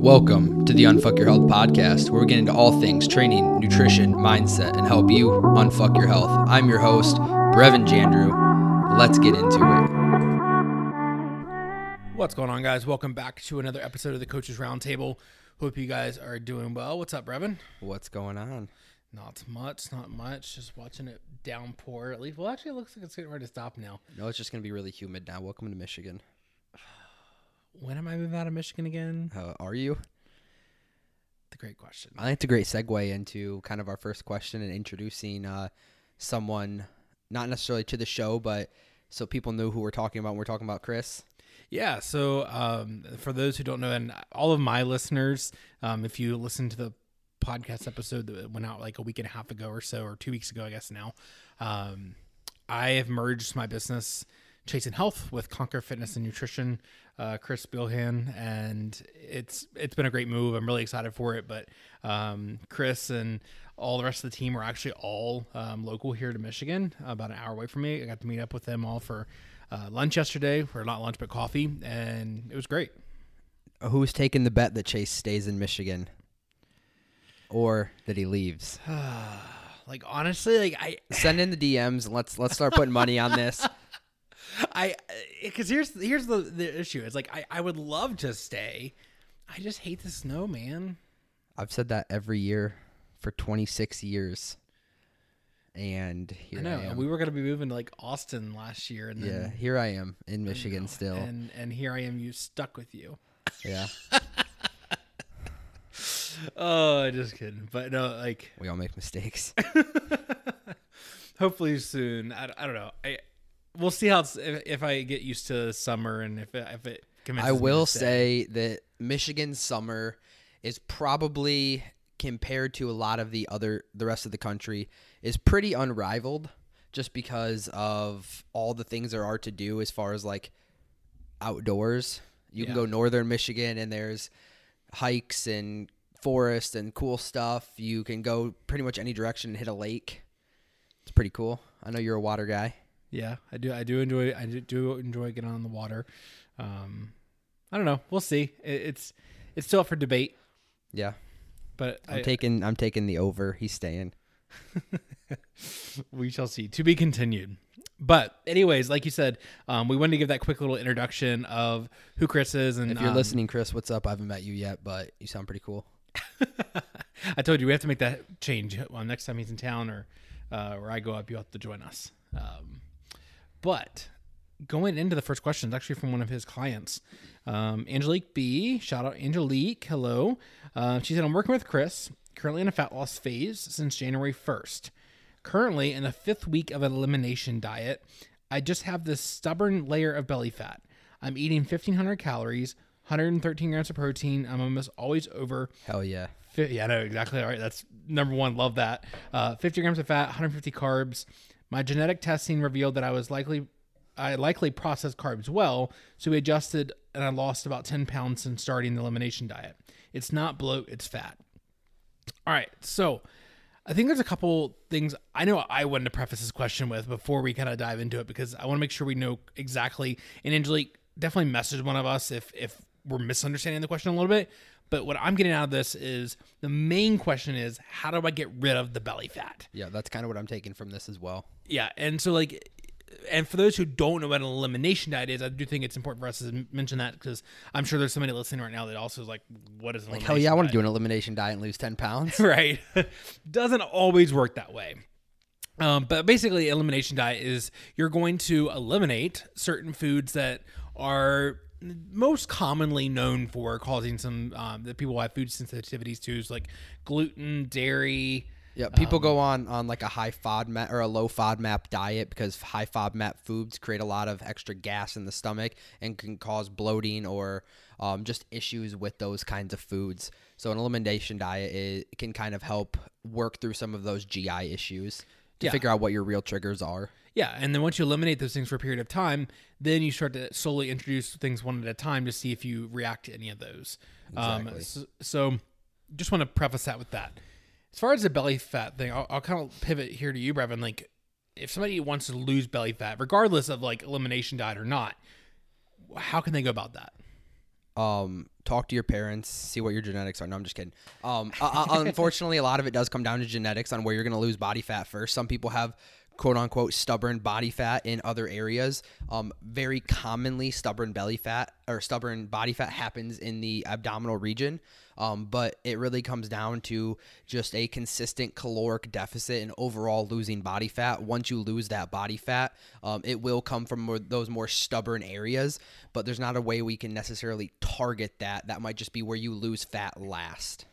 Welcome to the Unfuck Your Health podcast, where we get into all things training, nutrition, mindset, and help you unfuck your health. I'm your host, Brevin Jandrew. Let's get into it. What's going on, guys? Welcome back to another episode of the Coaches Roundtable. Hope you guys are doing well. What's up, Brevin? What's going on? Not much, not much. Just watching it downpour. At least, well, actually, it looks like it's getting ready to stop now. No, it's just going to be really humid now. Welcome to Michigan. When am I moving out of Michigan again? Uh, are you? The great question. I think it's a great segue into kind of our first question and introducing uh, someone, not necessarily to the show, but so people know who we're talking about when we're talking about Chris. Yeah. So, um, for those who don't know, and all of my listeners, um, if you listen to the podcast episode that went out like a week and a half ago or so, or two weeks ago, I guess now, um, I have merged my business, Chasing Health, with Conquer Fitness and Nutrition, uh, Chris Bilhan, and it's it's been a great move. I'm really excited for it. But um, Chris and all the rest of the team are actually all um, local here to Michigan, about an hour away from me. I got to meet up with them all for uh, lunch yesterday, or not lunch but coffee, and it was great. Who's taking the bet that Chase stays in Michigan, or that he leaves? like honestly, like I Send in the DMs. And let's let's start putting money on this. I uh, because here's here's the the issue. It's like I I would love to stay. I just hate the snow, man. I've said that every year for 26 years, and here I know. I am. we were gonna be moving to like Austin last year, and then yeah, here I am in Michigan still. and and here I am, you stuck with you. yeah, Oh, I just kidding. But no, like we all make mistakes. hopefully soon. I, I don't know. I we'll see how it's, if, if I get used to summer and if it, if it. I will say that Michigan summer is probably compared to a lot of the other the rest of the country is pretty unrivaled just because of all the things there are to do as far as like outdoors. You can go northern Michigan and there's hikes and forest and cool stuff. You can go pretty much any direction and hit a lake. It's pretty cool. I know you're a water guy. Yeah, I do. I do enjoy. I do- do enjoy getting on the water. Um, I don't know. We'll see. It, it's it's still up for debate, Yeah. but I'm I, taking I'm taking the over. He's staying. we shall see. To be continued. But anyways, like you said, um, we wanted to give that quick little introduction of who Chris is, and If you're um, listening, Chris, what's up? I haven't met you yet, but you sound pretty cool. I told you we have to make that change. Well, next time he's in town or uh, where I go up, you have to join us. Um, but going into the first question is actually from one of his clients, um, Angelique B. Shout out Angelique. Hello. Uh, she said, I'm working with Chris, currently in a fat loss phase since January 1st. Currently in the fifth week of an elimination diet, I just have this stubborn layer of belly fat. I'm eating 1,500 calories, 113 grams of protein. I'm almost always over Hell yeah. Fi- Yeah, I know exactly. All right, that's number one. Love that. Uh, 50 grams of fat, 150 carbs. My genetic testing revealed that I was likely, I likely processed carbs well, so we adjusted and I lost about 10 pounds since starting the elimination diet. It's not bloat, it's fat. All right, so I think there's a couple things I know I wanted to preface this question with before we kind of dive into it because I want to make sure we know exactly. And Angelique definitely message one of us if if we're misunderstanding the question a little bit. But what I'm getting out of this is the main question is how do I get rid of the belly fat? Yeah, that's kind of what I'm taking from this as well. Yeah, and so like, and for those who don't know what an elimination diet is, I do think it's important for us to mention that because I'm sure there's somebody listening right now that also is like, what is an Like, hell yeah, I want to do an elimination diet and lose 10 pounds. right doesn't always work that way um, but basically elimination diet is you're going to eliminate certain foods that are most commonly known for causing some um, that people have food sensitivities to is like gluten dairy yeah, people go on on like a high FODMAP or a low FODMAP diet because high FODMAP foods create a lot of extra gas in the stomach and can cause bloating or um, just issues with those kinds of foods. So an elimination diet is, can kind of help work through some of those GI issues to Yeah. figure out what your real triggers are. Yeah and then once you eliminate those things for a period of time then you start to slowly introduce things one at a time to see if you react to any of those um, so, so just want to preface that with that as far as the belly fat thing i'll, I'll kind of pivot here to you brevin like if somebody wants to lose belly fat regardless of like elimination diet or not how can they go about that Um, talk to your parents, see what your genetics are. No, I'm just kidding. Um, uh, unfortunately, a lot of it does come down to genetics on where you're going to lose body fat first. Some people have quote unquote stubborn body fat in other areas. Um, very commonly, stubborn belly fat or stubborn body fat happens in the abdominal region. Um, but it really comes down to just a consistent caloric deficit and overall losing body fat. Once you lose that body fat, um, it will come from more, those more stubborn areas, but there's not a way we can necessarily target that. That might just be where you lose fat last.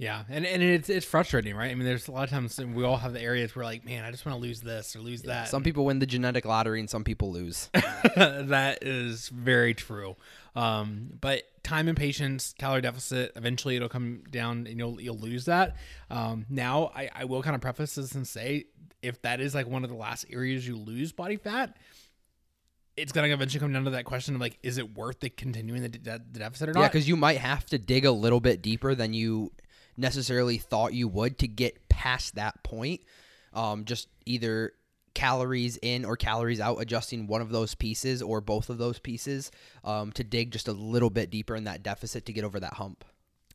Yeah, and, and it's it's frustrating, right? I mean, there's a lot of times we all have the areas where like, man, I just want to lose this or lose that. Some people win the genetic lottery and some people lose. that is very true. Um, but time and patience, calorie deficit, eventually it'll come down and you'll you'll lose that. Um, now I, I will kind of preface this and say if that is like one of the last areas you lose body fat, it's gonna eventually come down to that question of like, is it worth the continuing the, the deficit or not? Yeah, because you might have to dig a little bit deeper than you necessarily thought you would to get past that point. Um, just either calories in or calories out, adjusting one of those pieces or both of those pieces um, to dig just a little bit deeper in that deficit to get over that hump.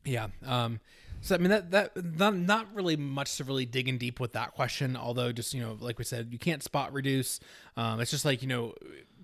Yeah. Um, so I mean that that not not really much to really dig in deep with that question. Although just you know like we said, you can't spot reduce. Um, it's just like you know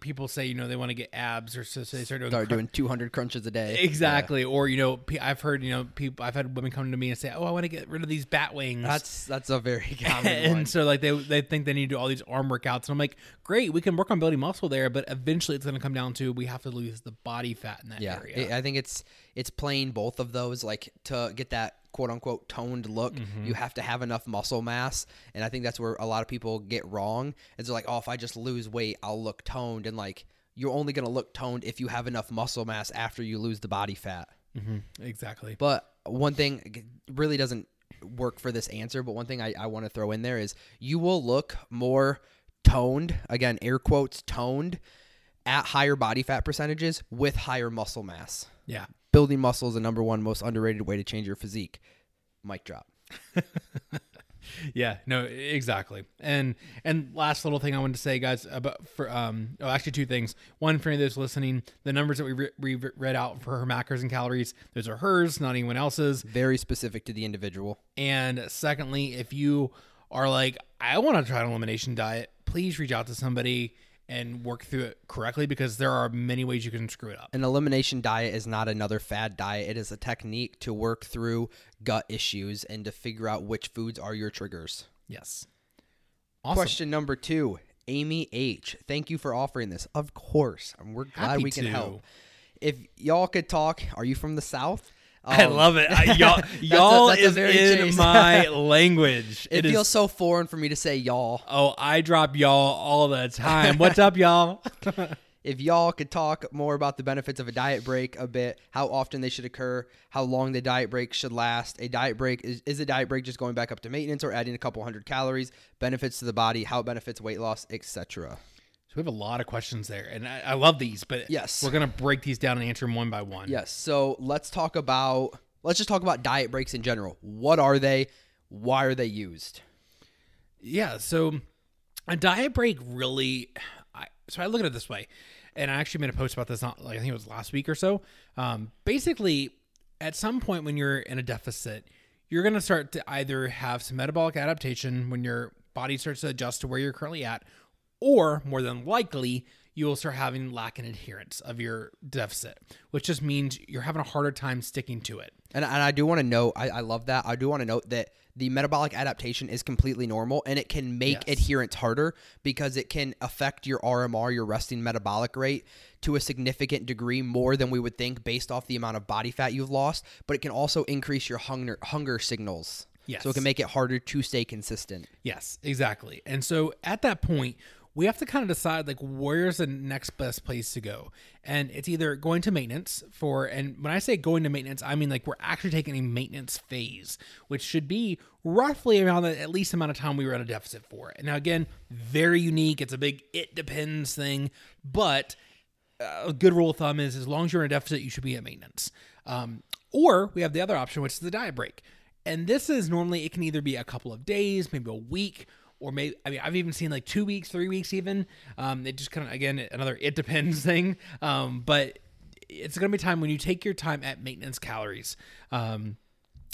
people say you know they want to get abs or so, so they start doing, start doing 200 crunches a day exactly yeah. or you know i've heard you know people i've had women come to me and say oh i want to get rid of these bat wings that's that's a very common and one. so like they they think they need to do all these arm workouts and i'm like great we can work on building muscle there but eventually it's going to come down to we have to lose the body fat in that yeah, area i think it's it's playing both of those like to get that quote unquote toned look, mm-hmm. you have to have enough muscle mass. And I think that's where a lot of people get wrong. It's like, oh, if I just lose weight, I'll look toned. And like, you're only going to look toned if you have enough muscle mass after you lose the body fat. Mm-hmm. Exactly. But one thing really doesn't work for this answer, but one thing I, I want to throw in there is you will look more toned, again, air quotes, toned at higher body fat percentages with higher muscle mass. Yeah. Building muscle is the number one most underrated way to change your physique. Mic drop. yeah, no, exactly. And and last little thing I wanted to say, guys, about for um, oh, actually two things. One for any of those listening, the numbers that we, re- we read out for her macros and calories, those are hers, not anyone else's. Very specific to the individual. And secondly, if you are like, I want to try an elimination diet, please reach out to somebody and work through it correctly because there are many ways you can screw it up. An elimination diet is not another fad diet. It is a technique to work through gut issues and to figure out which foods are your triggers. Yes. Awesome. Question number two Amy H. Thank you for offering this. Of course. We're glad Happy we can to. help. If y'all could talk, are you from the South? I Um, love it. I, y'all y'all that's a is very in my language. It feels so foreign for me to say y'all. Oh, I drop y'all all the time. What's up, y'all? If y'all could talk more about the benefits of a diet break a bit, how often they should occur, how long the diet break should last. A diet break is, is a diet break just going back up to maintenance or adding a couple hundred calories, benefits to the body, how it benefits weight loss, etc. So we have a lot of questions there, and I, I love these. But Yes. we're gonna break these down and answer them one by one. Yes. So let's talk about let's just talk about diet breaks in general. What are they? Why are they used? Yeah. So a diet break really. I, so I look at it this way, and I actually made a post about this. Not like I think it was last week or so. Um, basically, at some point when you're in a deficit, you're gonna start to either have some metabolic adaptation when your body starts to adjust to where you're currently at, or more than likely. You will start having lack in adherence of your deficit, which just means you're having a harder time sticking to it. And, and I do want to note, I, I love that. I do want to note that the metabolic adaptation is completely normal and it can make Yes. adherence harder because it can affect your RMR, your resting metabolic rate, to a significant degree more than we would think based off the amount of body fat you've lost. But it can also increase your hunger, hunger signals. Yes. So it can make it harder to stay consistent. Yes, exactly. And so at that point, we have to kind of decide like where's the next best place to go. And it's either going to maintenance for and when I say going to maintenance, I mean like we're actually taking a maintenance phase, which should be roughly around the at least amount of time we were at a deficit for. And now again, very unique. It's a big it depends thing, but uh, a good rule of thumb is as long as you're in a deficit, you should be at maintenance. Um, or we have the other option, which is the diet break. And this is normally, it can either be a couple of days, maybe a week, or maybe, I mean, I've even seen like two weeks, three weeks even. Um, it just kind of, again, another it depends thing. Um, but it's to be time when you take your time at maintenance calories. Um,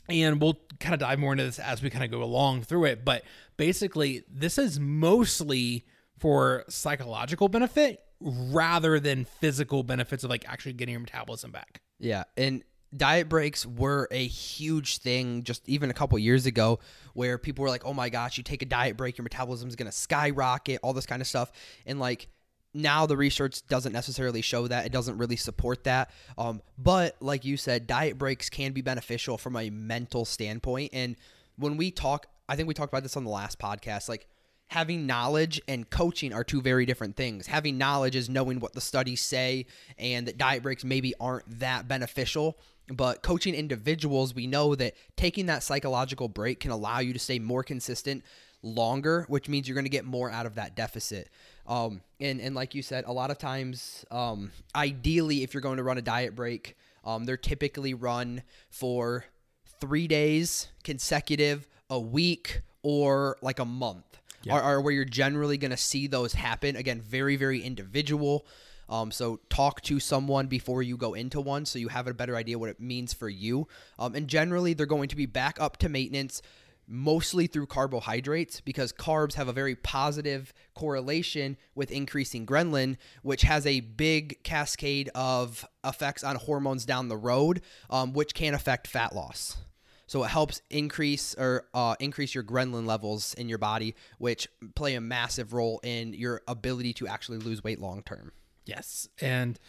and we'll kind of dive more into this as we kind of go along through it. But basically, this is mostly for psychological benefit rather than physical benefits of like actually getting your metabolism back. Yeah, and diet breaks were a huge thing just even a couple years ago where people were like, "Oh my gosh, you take a diet break, your metabolism is going to skyrocket, all this kind of stuff." And like now the research doesn't necessarily show that. It doesn't really support that. Um, but like you said diet breaks can be beneficial from a mental standpoint. And when we talk i think we talked about this on the last podcast like having knowledge and coaching are two very different things having knowledge is knowing what the studies say and that diet breaks maybe aren't that beneficial but coaching individuals we know that taking that psychological break can allow you to stay more consistent longer which means you're going to get more out of that deficit um, and and like you said, a lot of times, um, ideally, if you're going to run a diet break, um, they're typically run for three days consecutive, a week, or like a month. Yeah. Are, are where you're generally going to see those happen. Again, very very individual. Um, so talk to someone before you go into one, so you have a better idea what it means for you. Um, and generally, they're going to be back up to maintenance mostly through carbohydrates because carbs have a very positive correlation with increasing ghrelin, which has a big cascade of effects on hormones down the road, um, which can affect fat loss. So it helps increase or uh, increase your ghrelin levels in your body, which play a massive role in your ability to actually lose weight long term. Yes, and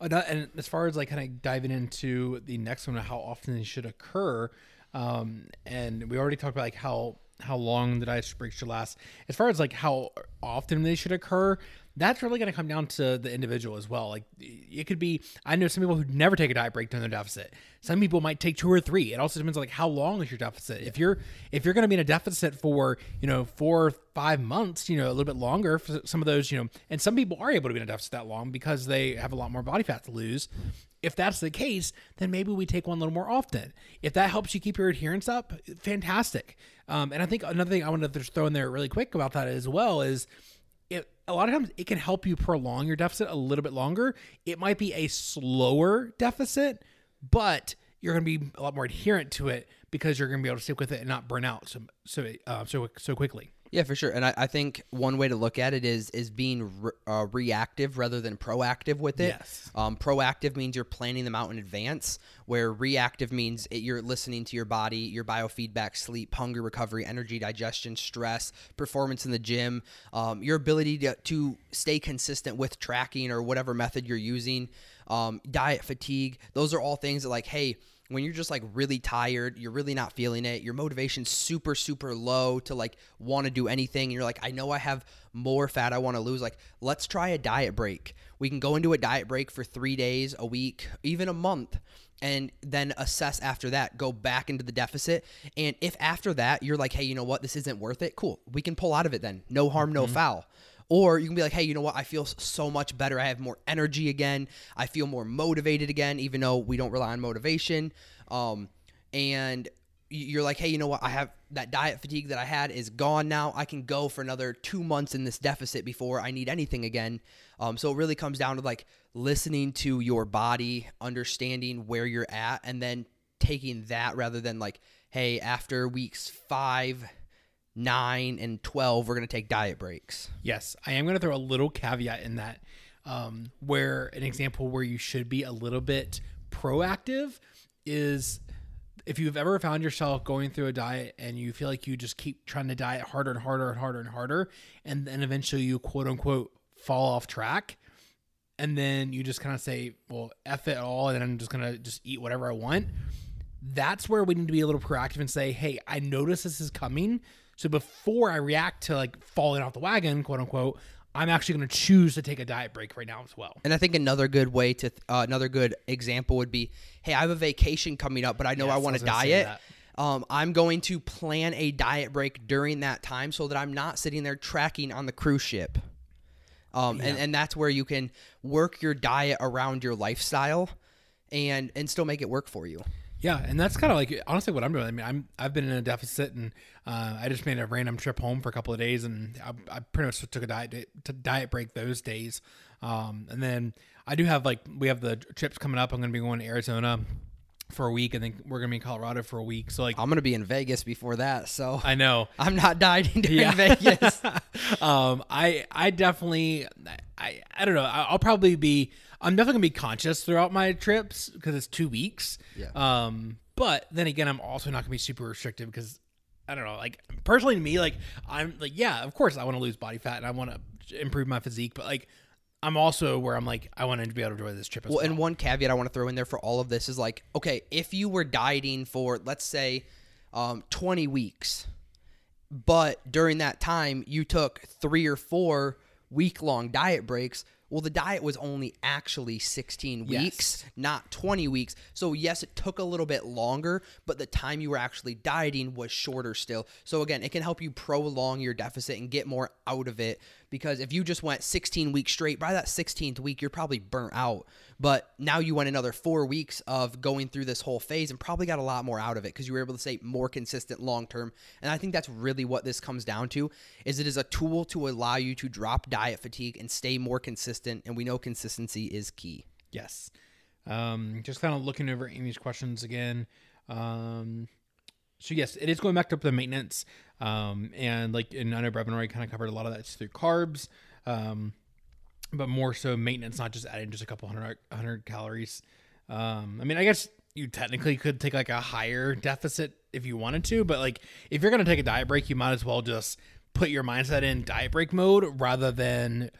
uh, and as far as like kind of diving into the next one, how often they should occur. Um, and we already talked about like how how long the diet break should last. As far as like how often they should occur, that's really going to come down to the individual as well. Like it could be, I know some people who never take a diet break during their deficit. Some people might take two or three. It also depends on like how long is your deficit. If you're if you're going to be in a deficit for you know four or five months, you know a little bit longer for some of those, you know, and some people are able to be in a deficit that long because they have a lot more body fat to lose if that's the case, then maybe we take one a little more often. If that helps you keep your adherence up, fantastic. Um, and I think another thing I want to just throw in there really quick about that as well is a lot of times it can help you prolong your deficit a little bit longer. It might be a slower deficit, but you're going to be a lot more adherent to it because you're going to be able to stick with it and not burn out so so uh, so so quickly. Yeah, for sure. And I, I, think one way to look at it is is being re, uh, reactive rather than proactive with it. Yes. Um, proactive means you're planning them out in advance, where reactive means it, you're listening to your body, your biofeedback, sleep, hunger, recovery, energy, digestion, stress, performance in the gym, um, your ability to, to stay consistent with tracking or whatever method you're using, um, diet fatigue. Those are all things that, like, hey, when you're just like really tired, you're really not feeling it, your motivation's super, super low to like want to do anything. And you're like, I know I have more fat I want to lose. Like, let's try a diet break. We can go into a diet break for three days, a week, even a month, and then assess after that, go back into the deficit. And if after that you're like, hey, you know what, this isn't worth it, cool. We can pull out of it then. No harm, no mm-hmm. foul. Or you can be like, hey, you know what? I feel so much better. I have more energy again. I feel more motivated again, even though we don't rely on motivation. Um, and you're like, hey, you know what? I have that diet fatigue that I had is gone now. I can go for another two months in this deficit before I need anything again. Um, so it really comes down to like listening to your body, understanding where you're at, and then taking that rather than like, hey, after weeks five, nine, and 12, we're going to take diet breaks. Yes, I am going to throw a little caveat in that um, where an example where you should be a little bit proactive is if you've ever found yourself going through a diet and you feel like you just keep trying to diet harder and harder and harder and harder, and then eventually you quote unquote fall off track, and then you just kind of say, well, F it all, and I'm just going to just eat whatever I want. That's where we need to be a little proactive and say, hey, I notice this is coming. So before I react to like falling off the wagon, quote unquote, I'm actually going to choose to take a diet break right now as well. And I think another good way to uh, another good example would be, hey, I have a vacation coming up, but I know yes, I want to diet. Um, I'm going to plan a diet break during that time so that I'm not sitting there tracking on the cruise ship. Um, yeah. and, and that's where you can work your diet around your lifestyle and and still make it work for you. Yeah, and that's kind of like honestly what I'm doing. I mean, I'm I've been in a deficit, and uh, I just made a random trip home for a couple of days, and I, I pretty much took a diet to diet break those days. Um, and then I do have like we have the trips coming up. I'm going to be going to Arizona for a week, and then we're to be in Colorado for a week. So like I'm gonna be in Vegas before that, so I know I'm not dieting during Yeah. Vegas. um, I I definitely I I don't know. I'll probably be I'm definitely gonna be conscious throughout my trips because it's two weeks. Yeah. Um, but then again, I'm also not gonna be super restrictive because I don't know. Like personally, to me, like I'm like yeah, of course I want to lose body fat and I want to improve my physique, but like I'm also where I'm like I want to be able to enjoy this trip as Well, well. and one caveat I want to throw in there for all of this is like, okay, if you were dieting for let's say um, 20 weeks, but during that time you took three or four week long diet breaks. Well, the diet was only actually 16 weeks, not 20 weeks. So, yes, it took a little bit longer, but the time you were actually dieting was shorter still. So, again, it can help you prolong your deficit and get more out of it because if you just went 16 weeks straight, by that 16th week, you're probably burnt out. But now you went another four weeks of going through this whole phase and probably got a lot more out of it because you were able to stay more consistent long term. And I think that's really what this comes down to is it is a tool to allow you to drop diet fatigue and stay more consistent. And we know consistency is key. Yes. Um, just kind of looking over Amy's questions again. Um, so yes, it is going back up to the maintenance. Um, and like, and I know Brevin already kind of covered a lot of that through carbs. Um, but more so maintenance, not just adding just a couple hundred, hundred calories. Um, I mean, I guess you technically could take like a higher deficit if you wanted to, but like if you're going to take a diet break, you might as well just put your mindset in diet break mode rather than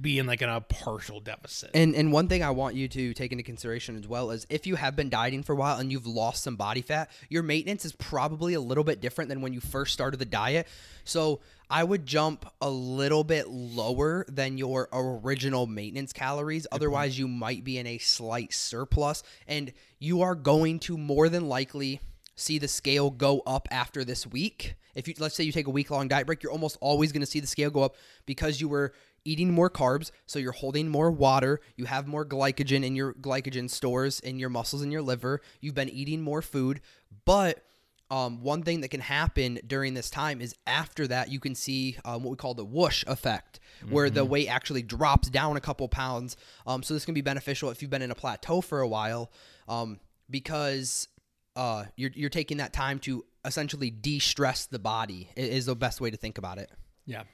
be in like in a partial deficit. And and one thing I want you to take into consideration as well is if you have been dieting for a while and you've lost some body fat, your maintenance is probably a little bit different than when you first started the diet. So I would jump a little bit lower than your original maintenance calories. Otherwise, you might be in a slight surplus, and you are going to more than likely see the scale go up after this week. If you let's say you take a week long diet break, you're almost always going to see the scale go up because you were eating more carbs, so you're holding more water, you have more glycogen in your glycogen stores in your muscles and your liver, you've been eating more food, but um, one thing that can happen during this time is after that you can see um, what we call the whoosh effect where the weight actually drops down a couple pounds. Um, so this can be beneficial if you've been in a plateau for a while um, because uh, you're, you're taking that time to essentially de-stress the body is the best way to think about it. Yeah.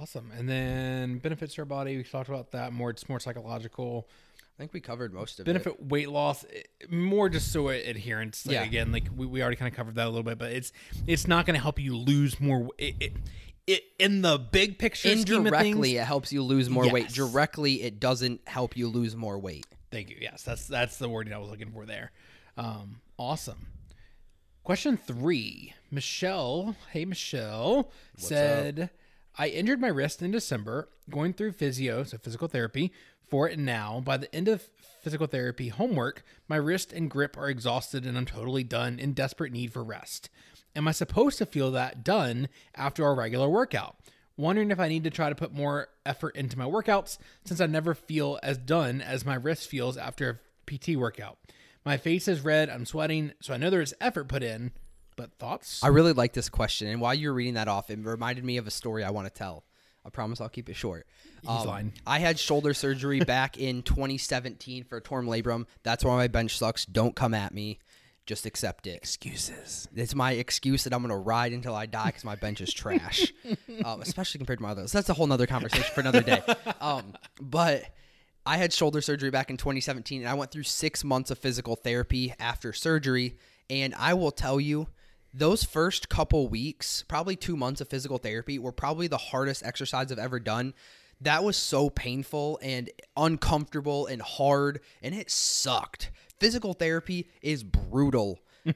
Awesome. And then benefits to our body. We talked about that more. It's more psychological. i think we covered most of it Benefit weight loss, eh, more just so adherence. Like, Yeah. Again, like we, we already kind of covered that a little bit, but it's it's not going to help you lose more. It, it, it in the big picture scheme of things. indirectly it helps you lose more weight directly it doesn't help you lose more weight Thank you. Yes, that's that's the wording I was looking for there. Um, awesome. Question three. Michelle, hey Michelle, What's said I injured my wrist in December, going through physio, so physical therapy for it now. By the end of physical therapy homework, my wrist and grip are exhausted and I'm totally done in desperate need for rest. Am I supposed to feel that done after a regular workout? Wondering if I need to try to put more effort into my workouts since I never feel as done as my wrist feels after a PT workout. My face is red, I'm sweating, so I know there is effort put in, but thoughts? I really like this question, and while you were reading that off, it reminded me of a story I want to tell. I promise I'll keep it short. Um, lying. I had shoulder surgery back in 2017 for a torn labrum. That's why my bench sucks. Don't come at me. Just accept it. Excuses. It's my excuse that I'm going to ride until I die because my bench is trash, um, especially compared to my others. That's a whole nother conversation for another day. Um, but I had shoulder surgery back in 2017, and I went through six months of physical therapy after surgery. And I will tell you, those first couple weeks, probably two months of physical therapy, were probably the hardest exercise I've ever done. That was so painful and uncomfortable and hard, and it sucked. Physical therapy is brutal.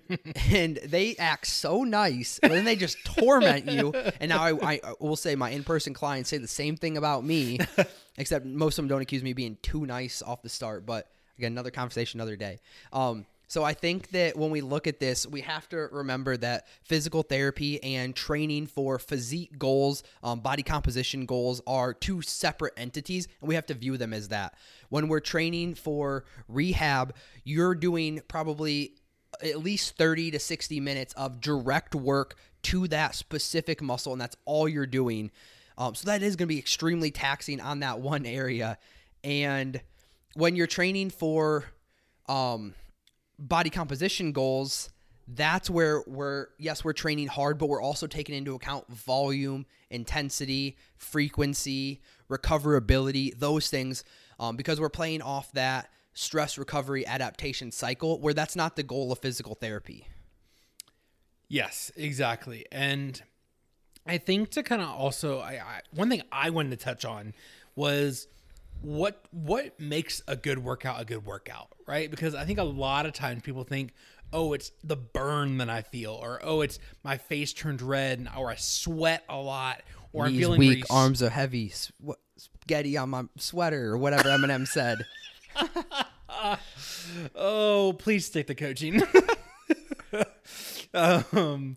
and they act so nice, but then they just torment you. And now I, I will say my in-person clients say the same thing about me, except most of them don't accuse me of being too nice off the start. But again, another conversation, another day. Um, So I think that when we look at this, we have to remember that physical therapy and training for physique goals, um, body composition goals are two separate entities, and we have to view them as that. When we're training for rehab, you're doing probably at least 30 to 60 minutes of direct work to that specific muscle, and that's all you're doing. Um, so that is going to be extremely taxing on that one area. And when you're training for um, body composition goals, that's where we're yes we're training hard but we're also taking into account volume intensity frequency recoverability those things um, because we're playing off that stress recovery adaptation cycle where that's not the goal of physical therapy Yes, exactly. And I think to kind of also, I, I one thing I wanted to touch on was what what makes a good workout a good workout, right? Because I think a lot of times people think, oh, it's the burn that I feel, or oh, it's my face turned red, or I sweat a lot, or I'm feeling weak arms are heavy sw- spaghetti on my sweater or whatever eminem said Oh, please stick to coaching. um,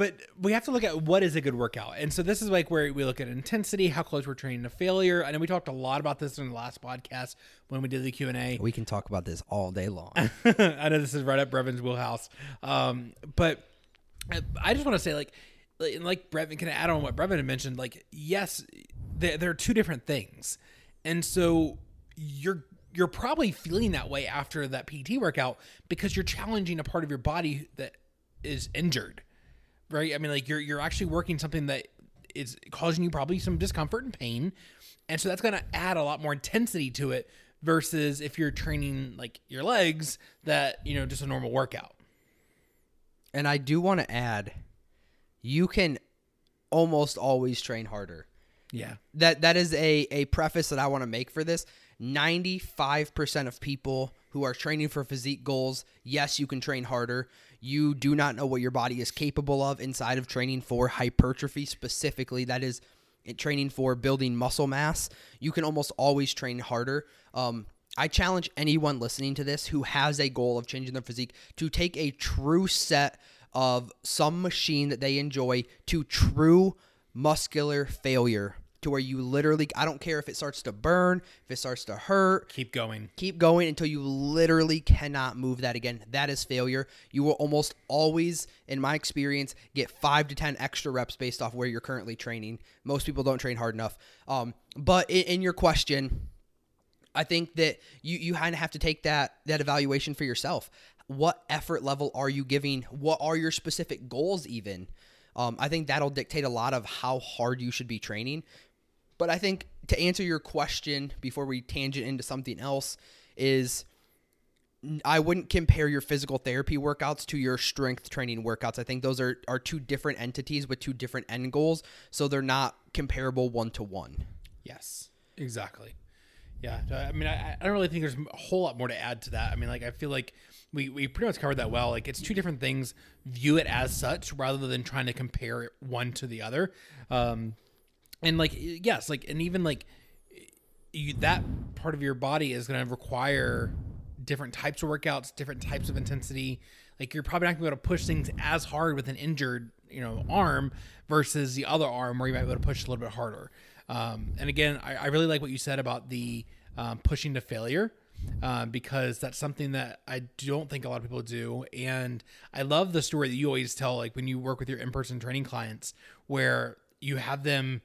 but we have to look at what is a good workout. And so this is like where we look at intensity, how close we're training to failure. I know we talked a lot about this in the last podcast when we did the Q&A. we can talk about this all day long I know this is right up Brevin's wheelhouse. Um, but I- just want to say, like, like- like Brevin can I add on what Brevin had mentioned. Like, yes, there, there are two different things, and so you're you're probably feeling that way after that PT workout because you're challenging a part of your body that is injured, right? I mean, like you're you're actually working something that is causing you probably some discomfort and pain, and so that's going to add a lot more intensity to it versus if you're training like your legs that you know just a normal workout. And I do want to add, you can almost always train harder. Yeah. That that is a a preface that I want to make for this. 95% of people who are training for physique goals, yes, you can train harder. You do not know what your body is capable of inside of training for hypertrophy specifically. That is training for building muscle mass. You can almost always train harder. Um, I challenge anyone listening to this who has a goal of changing their physique to take a true set of some machine that they enjoy to true muscular failure to where you literally I don't care if it starts to burn, if it starts to hurt, Keep going. keep going until you literally cannot move that again. That is failure. You will almost always, in my experience, get five to 10 extra reps based off where you're currently training. Most people don't train hard enough. Um, but in, in your question, I think that you, you kind of have to take that, that evaluation for yourself. What effort level are you giving? What are your specific goals, even? Um, I think that'll dictate a lot of how hard you should be training. But I think to answer your question before we tangent into something else is I wouldn't compare your physical therapy workouts to your strength training workouts. I think those are, are two different entities with two different end goals. So they're not comparable one to one. Yes. Exactly. Yeah. I mean, I, I don't really think there's a whole lot more to add to that. I mean, like, I feel like we, we pretty much covered that well. Like, it's two different things. View it as such rather than trying to compare it one to the other. Um, and like, yes, like, and even like, you, that part of your body is going to require different types of workouts, different types of intensity. Like you're probably not going to be able to push things as hard with an injured, you know, arm versus the other arm where you might be able to push a little bit harder. Um, and again, I, I really like what you said about the um, pushing to failure. Um, because that's something that I don't think a lot of people do. And I love the story that you always tell, like when you work with your in person training clients, where you have them,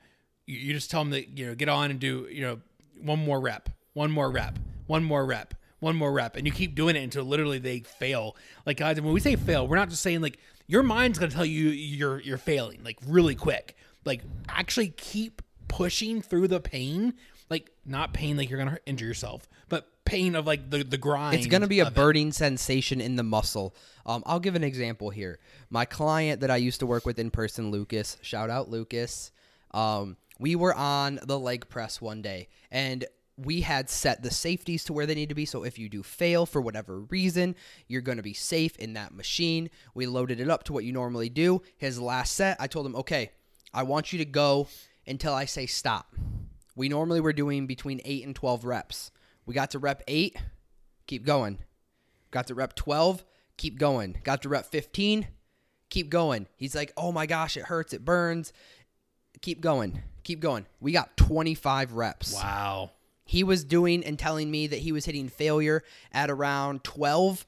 you, just tell them that, you know, get on and do, you know, one more rep, one more rep, one more rep, one more rep. And you keep doing it until literally they fail. Like, guys, when we say fail, we're not just saying like your mind's going to tell you you're, you're failing like really quick. Like, actually keep pushing through the pain. Like, not pain like you're going to injure yourself, but pain of like the, the grind. It's going to be a of it. burning sensation in the muscle. Um, I'll give an example here. My client that I used to work with in person, Lucas, shout out Lucas. Um, we were on the leg press one day and we had set the safeties to where they need to be. So if you do fail for whatever reason, you're going to be safe in that machine. We loaded it up to what you normally do. His last set, I told him, okay, I want you to go until I say stop. We normally were doing between 8 and 12 reps. We got to rep 8, keep going Got to rep 12, keep going. Got to rep 15, keep going. He's like, oh my gosh, it hurts, it burns. Keep going, keep going. We got 25 reps. Wow. He was doing and telling me that he was hitting failure at around 12.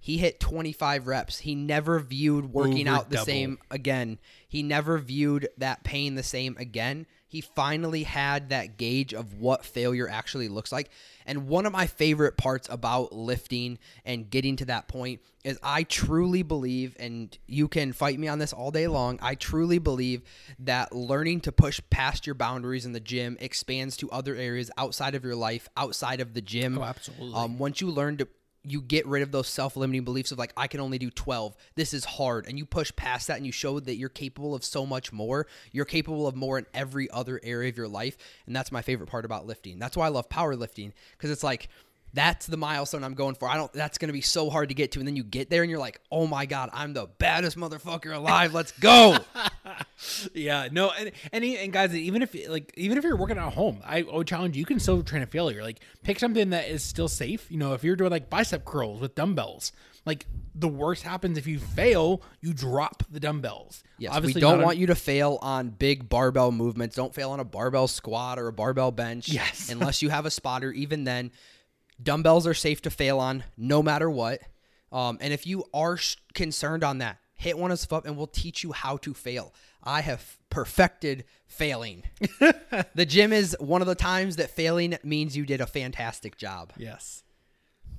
He hit 25 reps. He never viewed working Over out the double. same again. He never viewed that pain the same again. He finally had that gauge of what failure actually looks like. And one of my favorite parts about lifting and getting to that point is I truly believe, and you can fight me on this all day long, I truly believe that learning to push past your boundaries in the gym expands to other areas outside of your life, outside of the gym. Oh, absolutely. Um, once you learn to you get rid of those self-limiting beliefs of like I can only do 12. This is hard and you push past that and you show that you're capable of so much more. You're capable of more in every other area of your life and that's my favorite part about lifting. That's why I love powerlifting because it's like that's the milestone I'm going for. I don't that's going to be so hard to get to and then you get there and you're like, "Oh my god, I'm the baddest motherfucker alive. Let's go." Yeah, no, and and, and guys, even if like even if you're working at home, I would challenge you. You can still train a failure. Like pick something that is still safe. You know, if you're doing like bicep curls with dumbbells, like the worst happens if you fail, you drop the dumbbells. Yes, we don't want you to fail on big barbell movements. Don't fail on a barbell squat or a barbell bench. Yes. unless you have a spotter. Even then, dumbbells are safe to fail on no matter what. Um, and if you are sh- concerned on that, hit one of us up and we'll teach you how to fail. I have perfected failing. the gym is one of the times that failing means you did a fantastic job. Yes.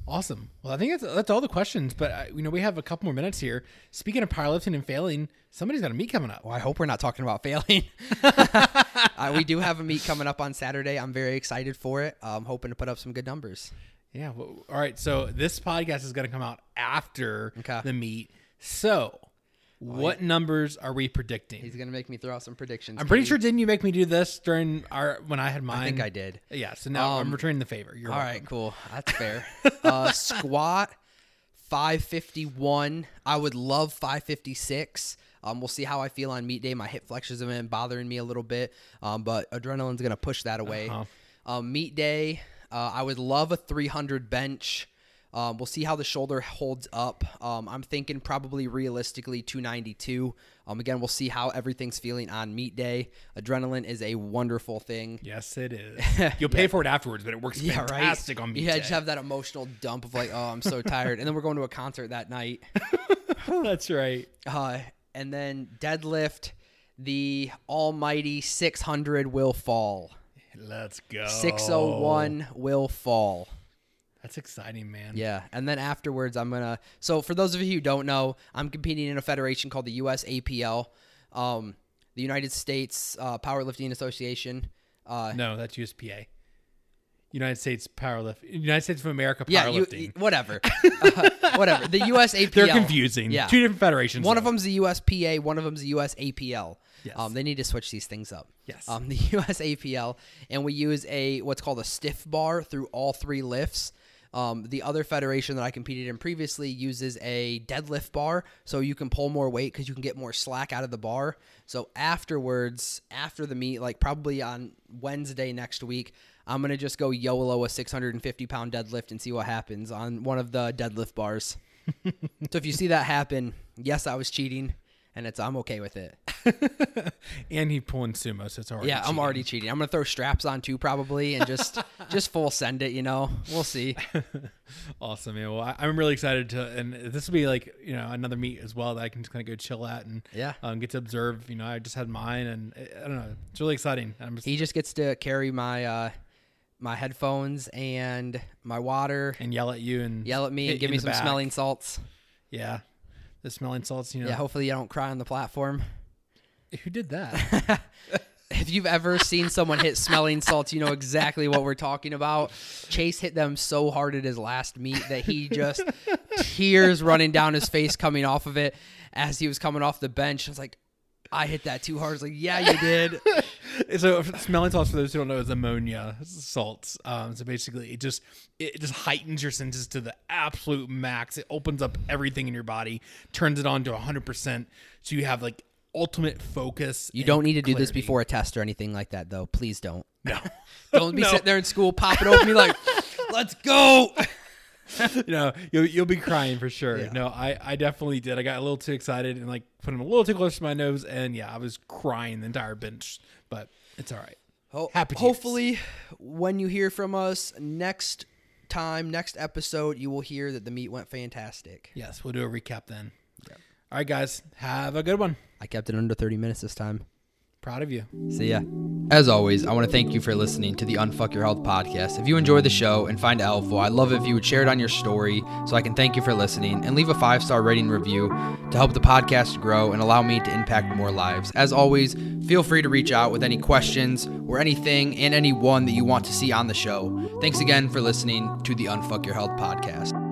Awesome. Well, I think that's that's all the questions. But uh, you know, we have a couple more minutes here. Speaking of powerlifting and failing, somebody's got a meet coming up. Well, I hope we're not talking about failing. uh, we do have a meet coming up on Saturday. I'm very excited for it. I'm hoping to put up some good numbers. Yeah. Well, all right. So this podcast is going to come out after Okay. the meet. So, what numbers are we predicting? He's gonna make me throw out some predictions. I'm pretty Katie. sure didn't you make me do this during our when I had mine? I think I did. Yeah. So now I'm Um, returning the favor. You're All welcome. right, cool. That's fair. uh, squat, 551. I would love 556. Um, we'll see how I feel on meet day. My hip flexors have been bothering me a little bit, um, but adrenaline's gonna push that away. Uh-huh. Um, meet day, uh, I would love a 300 bench. Um, we'll see how the shoulder holds up. Um, I'm thinking probably realistically 292. Um, again, we'll see how everything's feeling on meet day. Adrenaline is a wonderful thing. Yes, it is. You'll pay for it afterwards, but it works Yeah, right. fantastic on meet day. Yeah, just have that emotional dump of like, oh, I'm so tired, and then we're going to a concert that night. That's right. Uh, and then deadlift, the almighty 600 will fall. Let's go. 601 will fall. That's exciting, man. Yeah, and then afterwards, I'm gonna. So for those of you who don't know, I'm competing in a federation called the US APL, um, the United States uh, Powerlifting Association. Uh, No, that's USPA. United States Powerlift. United States of America yeah, you, Powerlifting. whatever, uh, whatever. The US APL. They're confusing. Yeah, Two different federations. One of them's the USPA, one of them's the USAPL. Yes. Um, they need to switch these things up. Yes. Um, the USAPL, and we use a what's called a stiff bar through all three lifts. Um, the other federation that I competed in previously uses a deadlift bar, so you can pull more weight because you can get more slack out of the bar. So afterwards, after the meet, like probably on Wednesday next week, I'm gonna just go YOLO a 650 pound deadlift and see what happens on one of the deadlift bars. so if you see that happen, yes, I was cheating, and it's I'm okay with it. and he pulling sumo, so it's already. Yeah, I'm already cheating. I'm gonna throw straps on too, probably, and just just full send it. You know, we'll see. awesome. Yeah, well, I, I'm really excited to, and this will be like you know another meet as well that I can just kind of go chill at and Yeah. um, get to observe. You know, I just had mine, and uh, I don't know, it's really exciting. I'm just, He just gets to carry my uh my headphones and my water, and yell at you and yell at me, and give me some back. smelling salts. Yeah, the smelling salts. You know, Yeah, hopefully I don't cry on the platform. who did that? If you've ever seen someone hit smelling salts, you know exactly what we're talking about. Chase hit them so hard at his last meet that he just tears running down his face coming off of it as he was coming off the bench. I was like, I hit that too hard. I was like, yeah, you did. so smelling salts for those who don't know is ammonia salts. Um, so basically, it just it just heightens your senses to the absolute max. It opens up everything in your body, turns it on to 100. percent So you have like ultimate focus. You don't need to do this before a test or anything like that, though. Please don't. No, Don't be No. sitting there in school, pop it open, be like, let's go. you know, you'll, you'll be crying for sure. Yeah. No, I, I definitely did. I got a little too excited and like put him a little too close to my nose, and yeah, I was crying the entire bench. But it's all right. Ho- Happy hopefully, when you hear from us next time, next episode, you will hear that the meet went fantastic. Yes, we'll do a recap then. All right, guys, have a good one. I kept it under 30 minutes this time. Proud of you. See ya. As always, I want to thank you for listening to the Unfuck Your Health podcast. If you enjoy the show and find it helpful, I'd love if you would share it on your story so I can thank you for listening and leave a five star rating review to help the podcast grow and allow me to impact more lives. As always, feel free to reach out with any questions or anything and anyone that you want to see on the show. Thanks again for listening to the Unfuck Your Health podcast.